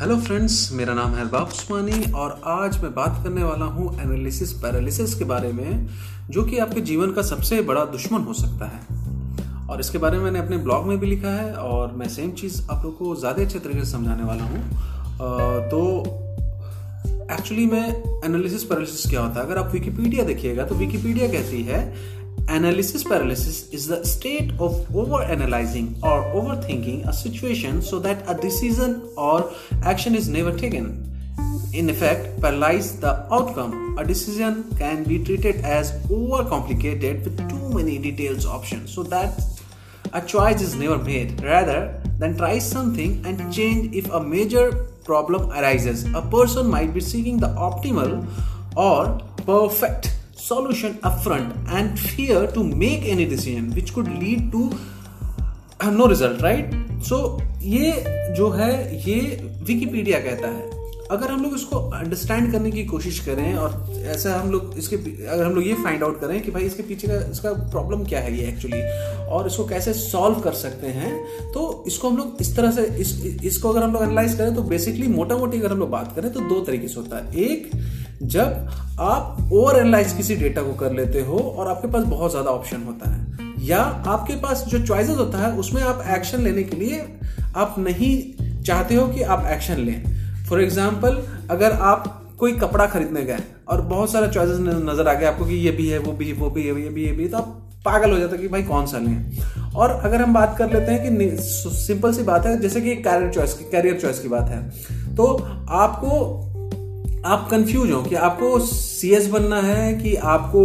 Hello friends मेरा नाम है अरबाब उस्मानी और आज मैं बात करने वाला हूँ एनालिसिस पैरालिसिस के बारे में, जो कि आपके जीवन का सबसे बड़ा दुश्मन हो सकता है। और इसके बारे में मैंने अपने ब्लॉग में भी लिखा है और मैं सेम चीज़ आप लोग को ज़्यादा अच्छे तरीके से समझाने वाला हूँ। तो एक्चुअली में एनालिसिस पैरालिसिस क्या होता है? अगर आप विकीपीडिया देखिएगा तो विकीपीडिया कहती है Analysis paralysis is the state of over-analyzing or overthinking a situation so that a decision or action is never taken. In effect, paralyze the outcome. A decision can be treated as overcomplicated with too many details options so that a choice is never made. Rather than try something and change if a major problem arises, a person might be seeking the optimal or perfect solution upfront and fear to make any decision which could lead to no result, right? So, ये जो है, ये Wikipedia कहता है। अगर हम लोग इसको अंडरस्टैंड करने की कोशिश करें और ऐसा हम लोग इसके अगर हम लोग ये फाइंड आउट करें कि भाई इसके पीछे का, इसका प्रॉब्लम क्या है ये एक्चुअली और इसको कैसे सॉल्व कर सकते हैं तो इसको हम लोग इस तरह से, इस, इसको अगर हम लोग एनालाइज करें तो बेसिकली मोटा मोटी अगर हम लोग बात करें तो दो तरीके से होता है। एक जब आप ओवर एनालाइज किसी डेटा को कर लेते हो और आपके पास बहुत ज़्यादा ऑप्शन होता है, या आपके पास जो चॉइसेस होता है, उसमें आप एक्शन लेने के लिए आप नहीं चाहते हो कि आप एक्शन लें। फॉर एग्ज़ाम्पल अगर आप कोई कपड़ा खरीदने गए और बहुत सारे चॉइसेस नज़र आ गए आपको कि ये भी है, वो भी वो भी है, ये भी ये भी तो आप पागल हो जाता कि भाई कौन सा लें? और अगर हम बात कर लेते हैं कि सिंपल सी बात है, जैसे कि कैरियर चॉइस की कैरियर चॉइस की बात है तो आपको आप कंफ्यूज हो कि आपको सीएस बनना है कि आपको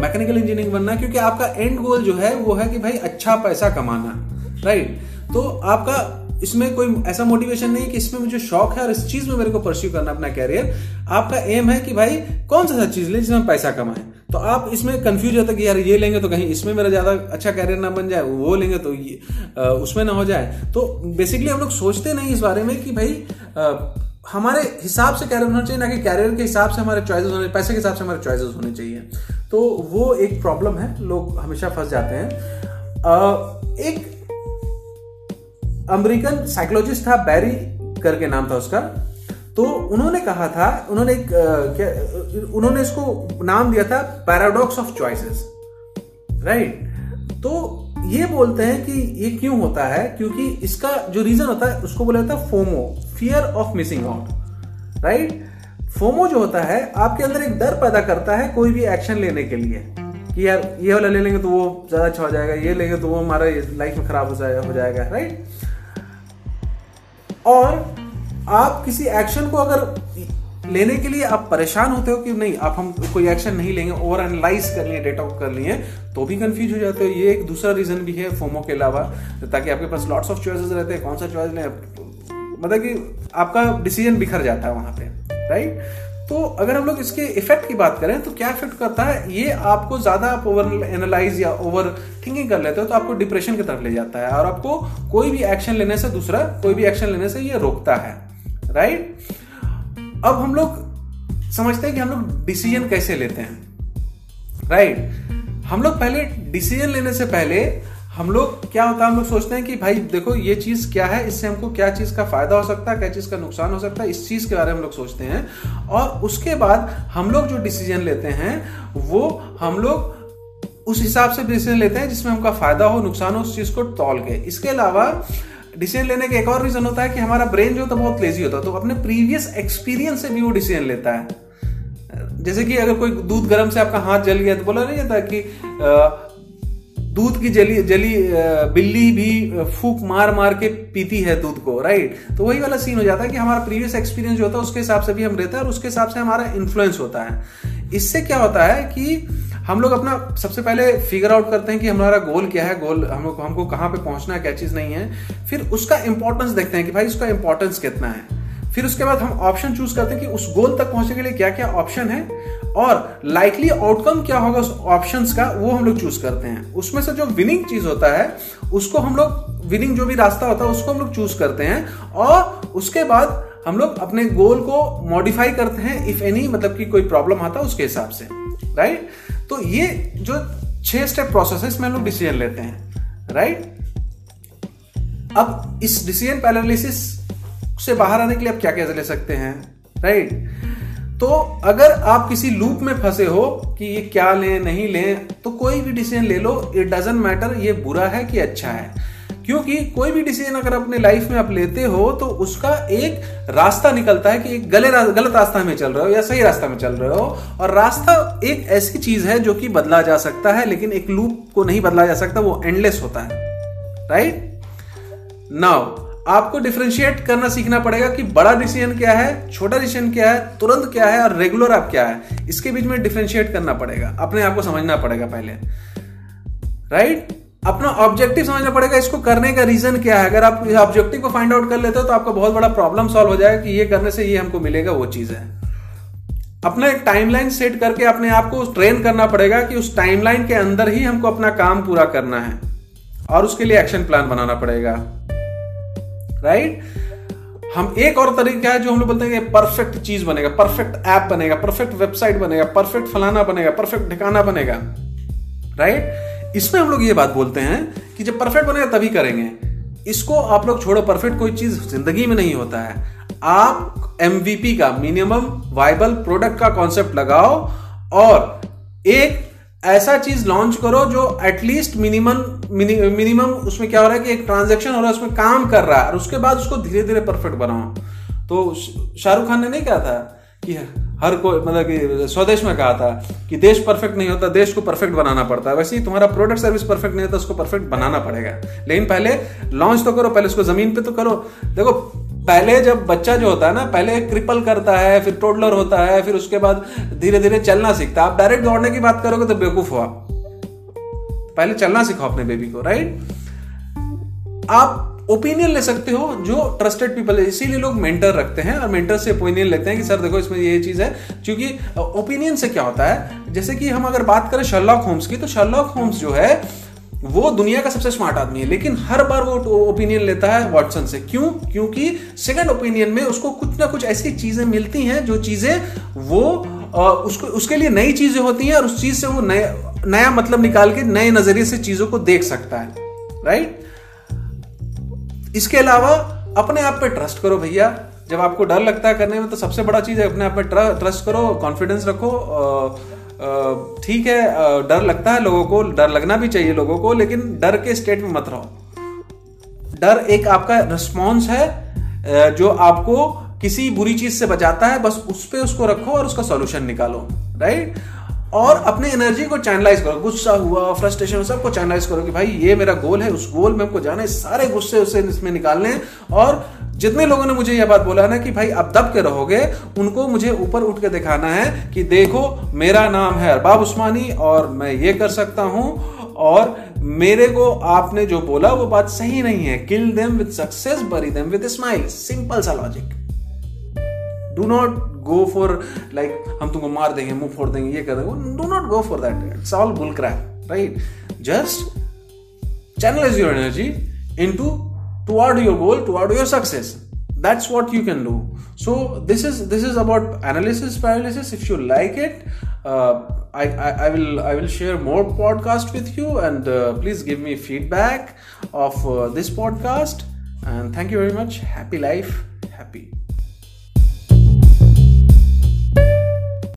मैकेनिकल uh, इंजीनियरिंग बनना है क्योंकि आपका एंड गोल जो है वो है कि भाई अच्छा पैसा कमाना राइट तो आपका इसमें कोई ऐसा मोटिवेशन नहीं कि इसमें मुझे शौक है और इस चीज़ में मेरे को परस्यू करना अपना कैरियर आपका एम है कि भाई कौन सा सा चीज़ ले जिसमें पैसा कमाए। तो आप इसमें कंफ्यूज होता है कि यार ये लेंगे तो कहीं इसमें मेरा ज़्यादा अच्छा कैरियर ना बन जाए वो लेंगे तो ये उसमें ना हो जाए। तो बेसिकली हम लोग सोचते नहीं इस बारे में कि भाई हमारे हिसाब से कैरियर होना चाहिए, ना कि कैरियर के हिसाब से हमारे चॉइसेस होने, पैसे के हिसाब से हमारे चॉइसेस होने चाहिए। तो वो एक प्रॉब्लम है, लोग हमेशा फंस जाते हैं। एक अमेरिकन साइकोलॉजिस्ट था बैरी करके नाम था उसका। तो उन्होंने कहा था, उन्होंने एक क्या, उन्होंने इसको नाम दिया था पैराडॉक्स ऑफ़ चॉइसेस राइट तो ये बोलते हैं कि ये क्यों होता है? क्योंकि इसका जो रीजन होता है, उसको बोला जाता है FOMO fear of missing out right FOMO जो होता है, आपके अंदर एक डर पैदा करता है कोई भी एक्शन लेने के लिए कि यार, ये वाला ले लेंगे तो वो ज़्यादा अच्छा हो जाएगा, ये लेंगे तो वो हमारा लाइफ में खराब हो जाएगा हो जाएगा राइट और आप किसी एक्शन को अगर लेने के लिए आप परेशान होते हो कि नहीं, आप हम कोई एक्शन नहीं लेंगे ओवर एनालाइज कर लिए डेटा को कर लिए तो भी कंफ्यूज हो जाते हो। ये एक दूसरा रीजन भी है फोमो के अलावा, ताकि आपके पास लॉट्स ऑफ़ चॉइसेस रहते हैं, कौन सा चॉइस लें मतलब कि आपका डिसीज़न बिखर जाता है वहाँ पे राइट तो अगर हम लोग इसके इफ़ेक्ट की बात करें तो क्या इफ़ेक्ट करता है? ये आपको ज़्यादा आप ओवर एनालाइज या ओवर थिंकिंग कर लेते हो तो आपको डिप्रेशन की तरफ़ ले जाता है, और आपको कोई भी एक्शन लेने से दूसरा, कोई भी एक्शन लेने से ये रोकता है राइट अब हम लोग समझते हैं कि हम लोग डिसीज़न कैसे लेते हैं राइट हम लोग पहले डिसीज़न लेने से पहले हम लोग क्या होता है, हम लोग सोचते हैं कि भाई देखो ये चीज़ क्या है, इससे हमको क्या चीज़ का फ़ायदा हो सकता है, क्या चीज़ का नुकसान हो सकता है, इस चीज़ के बारे में हम लोग सोचते हैं। और उसके बाद हम लोग जो डिसीज़न लेते हैं, वो हम लोग उस हिसाब से डिसीज़न लेते हैं जिसमें हमका फ़ायदा हो, नुकसान हो, उस चीज़ को तौल के। इसके अलावा डिसीज़न लेने का एक और रीजन होता है कि हमारा ब्रेन जो होता है बहुत लेजी होता है। तो अपने प्रीवियस एक्सपीरियंस से भी वो डिसीज़न लेता है। जैसे कि अगर कोई दूध गर्म से आपका हाथ जल गया तो बोला नहीं जाता कि दूध की जली जली बिल्ली भी फूक मार मार के पीती है दूध को राइट तो वही वाला सीन हो जाता है कि हमारा प्रीवियस एक्सपीरियंस जो होता है उसके हिसाब से भी हम रहते हैं और उसके हिसाब से हमारा इन्फ्लुएंस होता है। इससे क्या होता है कि हम लोग अपना सबसे पहले फिगर आउट करते हैं कि हमारा गोल क्या है गोल हम लोग, हमको कहाँ पे पहुँचना है, क्या चीज़ नहीं है। फिर उसका इंपॉर्टेंस देखते हैं कि भाई उसका इंपॉर्टेंस कितना है। फिर उसके बाद हम ऑप्शन चूज़ करते हैं कि उस गोल तक पहुँचने के लिए क्या क्या ऑप्शन है और लाइकली आउटकम क्या होगा उस ऑप्शन का, वो हम लोग चूज़ करते हैं। उसमें से जो विनिंग चीज़ होता है, उसको हम लोग विनिंग जो भी रास्ता होता है, उसको हम लोग चूज़ करते हैं और उसके बाद हम लोग अपने गोल को मॉडिफाई करते हैं इफ़ एनी मतलब कि कोई प्रॉब्लम आता है उसके हिसाब से राइट तो ये जो छह स्टेप प्रोसेस है, इसमें हम लोग डिसीज़न लेते हैं राइट अब इस डिसीज़न पैरालिसिस से बाहर आने के लिए आप क्या कैसे ले सकते हैं राइट तो अगर आप किसी लूप में फंसे हो कि ये क्या लें, नहीं लें तो कोई भी डिसीज़न ले लो इट डजेंट मैटर ये बुरा है कि अच्छा है। क्योंकि कोई भी डिसीज़न अगर अपने लाइफ में आप लेते हो तो उसका एक रास्ता निकलता है कि एक गले गलत रास्ता में चल रहे हो या सही रास्ता में चल रहे हो। और रास्ता एक ऐसी चीज़ है जो कि बदला जा सकता है, लेकिन एक लूप को नहीं बदला जा सकता, वो एंडलेस होता है। राइट नाउ आपको डिफ्रेंशिएट करना सीखना पड़ेगा कि बड़ा डिसीज़न क्या है, छोटा डिसीज़न क्या है, तुरंत क्या है और रेगुलर आप क्या है। इसके बीच में डिफ्रेंशिएट करना पड़ेगा, अपने आप को समझना पड़ेगा पहले। राइट अपना ऑब्जेक्टिव समझना पड़ेगा, इसको करने का रीजन क्या है? अगर आप ऑब्जेक्टिव को फाइंड आउट कर लेते हो तो आपका बहुत बड़ा प्रॉब्लम सॉल्व हो जाएगा कि ये करने से ये हमको मिलेगा, वो चीज़ है। अपना एक टाइमलाइन सेट करके अपने आप को ट्रेन करना पड़ेगा कि उस टाइमलाइन के अंदर ही हमको अपना काम पूरा करना है और उसके लिए एक्शन प्लान बनाना पड़ेगा। राइट हम एक और तरीका है जो हम लोग बोलते हैं परफेक्ट चीज़ बनेगा परफेक्ट ऐप बनेगा परफेक्ट वेबसाइट बनेगा परफेक्ट फलाना बनेगा परफेक्ट ठिकाना बनेगा। राइट इसमें हम लोग ये बात बोलते हैं कि जब परफेक्ट बनेगा तभी करेंगे। इसको आप लोग छोड़ो परफेक्ट कोई चीज़ ज़िंदगी में नहीं होता है। आप एमवीपी का मिनिमम वाइबल प्रोडक्ट का कॉन्सेप्ट लगाओ और एक ऐसा चीज़ लॉन्च करो जो एटलीस्ट मिनिमम मिनिमम उसमें क्या हो रहा है कि एक ट्रांजेक्शन हो रहा है, उसमें काम कर रहा है और उसके बाद उसको धीरे धीरे परफेक्ट बनाओ। तो शाहरुख खान ने नहीं कहा था कि हर कोई मतलब कि स्वदेश में कहा था कि देश परफेक्ट नहीं होता, देश को परफेक्ट बनाना पड़ता है। वैसे ही तुम्हारा प्रोडक्ट सर्विस परफेक्ट नहीं होता, उसको परफेक्ट बनाना पड़ेगा। लेकिन पहले लॉन्च तो करो, पहले उसको ज़मीन पे तो करो। देखो, पहले जब बच्चा जो होता है ना, पहले क्रिपल करता है, फिर टोडलर होता है, फिर उसके बाद धीरे धीरे चलना सीखता है। आप डायरेक्ट दौड़ने की बात करोगे तो बेवकूफ़ हो आप। पहले चलना सीखो अपने बेबी को राइट आप ओपिनियन ले सकते हो जो ट्रस्टेड पीपल है। इसीलिए लोग मेंटर रखते हैं और मेंटर से ओपिनियन लेते हैं कि, सर, देखो, इसमें ये चीज़ है। क्योंकि ओपिनियन से क्या होता है? जैसे कि हम अगर बात करें शर्लॉक होम्स की तो शर्लॉक होम्स जो है, वो दुनिया का सबसे स्मार्ट आदमी है। लेकिन हर बार वो ओपिनियन लेता है वॉटसन से। क्यों? क्योंकि सेकंड ओपिनियन में उसको कुछ ना कुछ ऐसी चीज़ें मिलती हैं जो चीज़ें वो उसको, उसके लिए नई चीज़ें होती हैं और उस चीज़ से वो नया नया मतलब निकाल के नए नज़रिए से चीज़ों को देख सकता है। राइट इसके अलावा अपने आप पे ट्रस्ट करो भैया। जब आपको डर लगता है करने में तो सबसे बड़ा चीज़ है अपने आप पे ट्रस्ट करो कॉन्फिडेंस रखो ठीक है डर लगता है लोगों को, डर लगना भी चाहिए लोगों को, लेकिन डर के स्टेट में मत रहो। डर एक आपका रिस्पॉन्स है जो आपको किसी बुरी चीज़ से बचाता है, बस उस पर उसको रखो और उसका सॉल्यूशन निकालो राइट और अपने एनर्जी को चैनलाइज करो। गुस्सा हुआ फ्रस्ट्रेशन सबको चैनलाइज करो कि भाई, ये मेरा गोल है, उस गोल में हमको जाना है, सारे गुस्से उसे इसमें निकालने और जितने लोगों ने मुझे यह बात बोला ना कि भाई, अब दब के रहोगे, उनको मुझे ऊपर उठ के दिखाना है कि देखो, मेरा नाम है अरबाब उस्मानी और मैं ये कर सकता हूँ। और मेरे को आपने जो बोला, वो बात सही नहीं है। Kill them with success bury them with smile simple सा logic do not go for like हम तुमको मार देंगे मुंह फोड़ देंगे ये कर देंगे do not go for that it's all bull crap right just channelize your energy into toward your goal toward your success that's what you can do so this is this is about analysis paralysis if you like it uh, I, I, I will i will share more podcast with you and uh, please give me feedback of uh, this podcast and thank you very much happy life happy